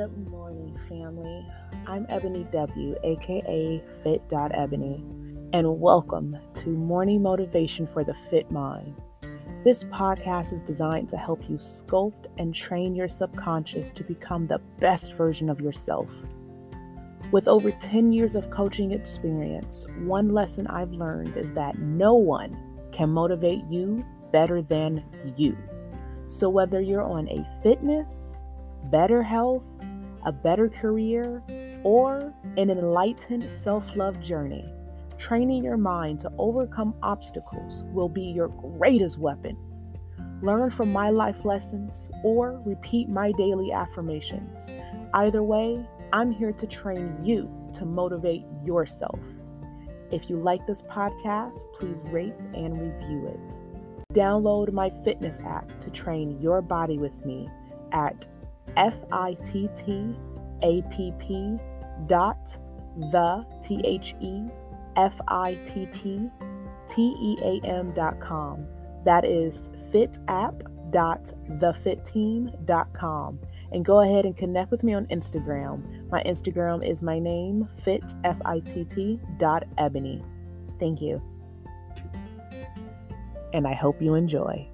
Good morning, family. I'm Ebony W, aka Fit.Ebony, and welcome to Morning Motivation for the Fit Mind. This podcast is designed to help you sculpt and train your subconscious to become the best version of yourself. With over 10 years of coaching experience, one lesson I've learned is that no one can motivate you better than you. So, whether you're on a fitness, better health, a better career, or an enlightened self love journey, training your mind to overcome obstacles will be your greatest weapon. Learn from my life lessons or repeat my daily affirmations. Either way, I'm here to train you to motivate yourself. If you like this podcast, please rate and review it. Download my fitness app to train your body with me at F-I-T-T-A-P-P dot the T-H-E-F-I-T-T-T-E-A-M dot com. That is fitapp dot thefitteam dot com. And go ahead and connect with me on Instagram. My Instagram is my name, fit, F-I-T-T dot ebony. Thank you and I hope you enjoy.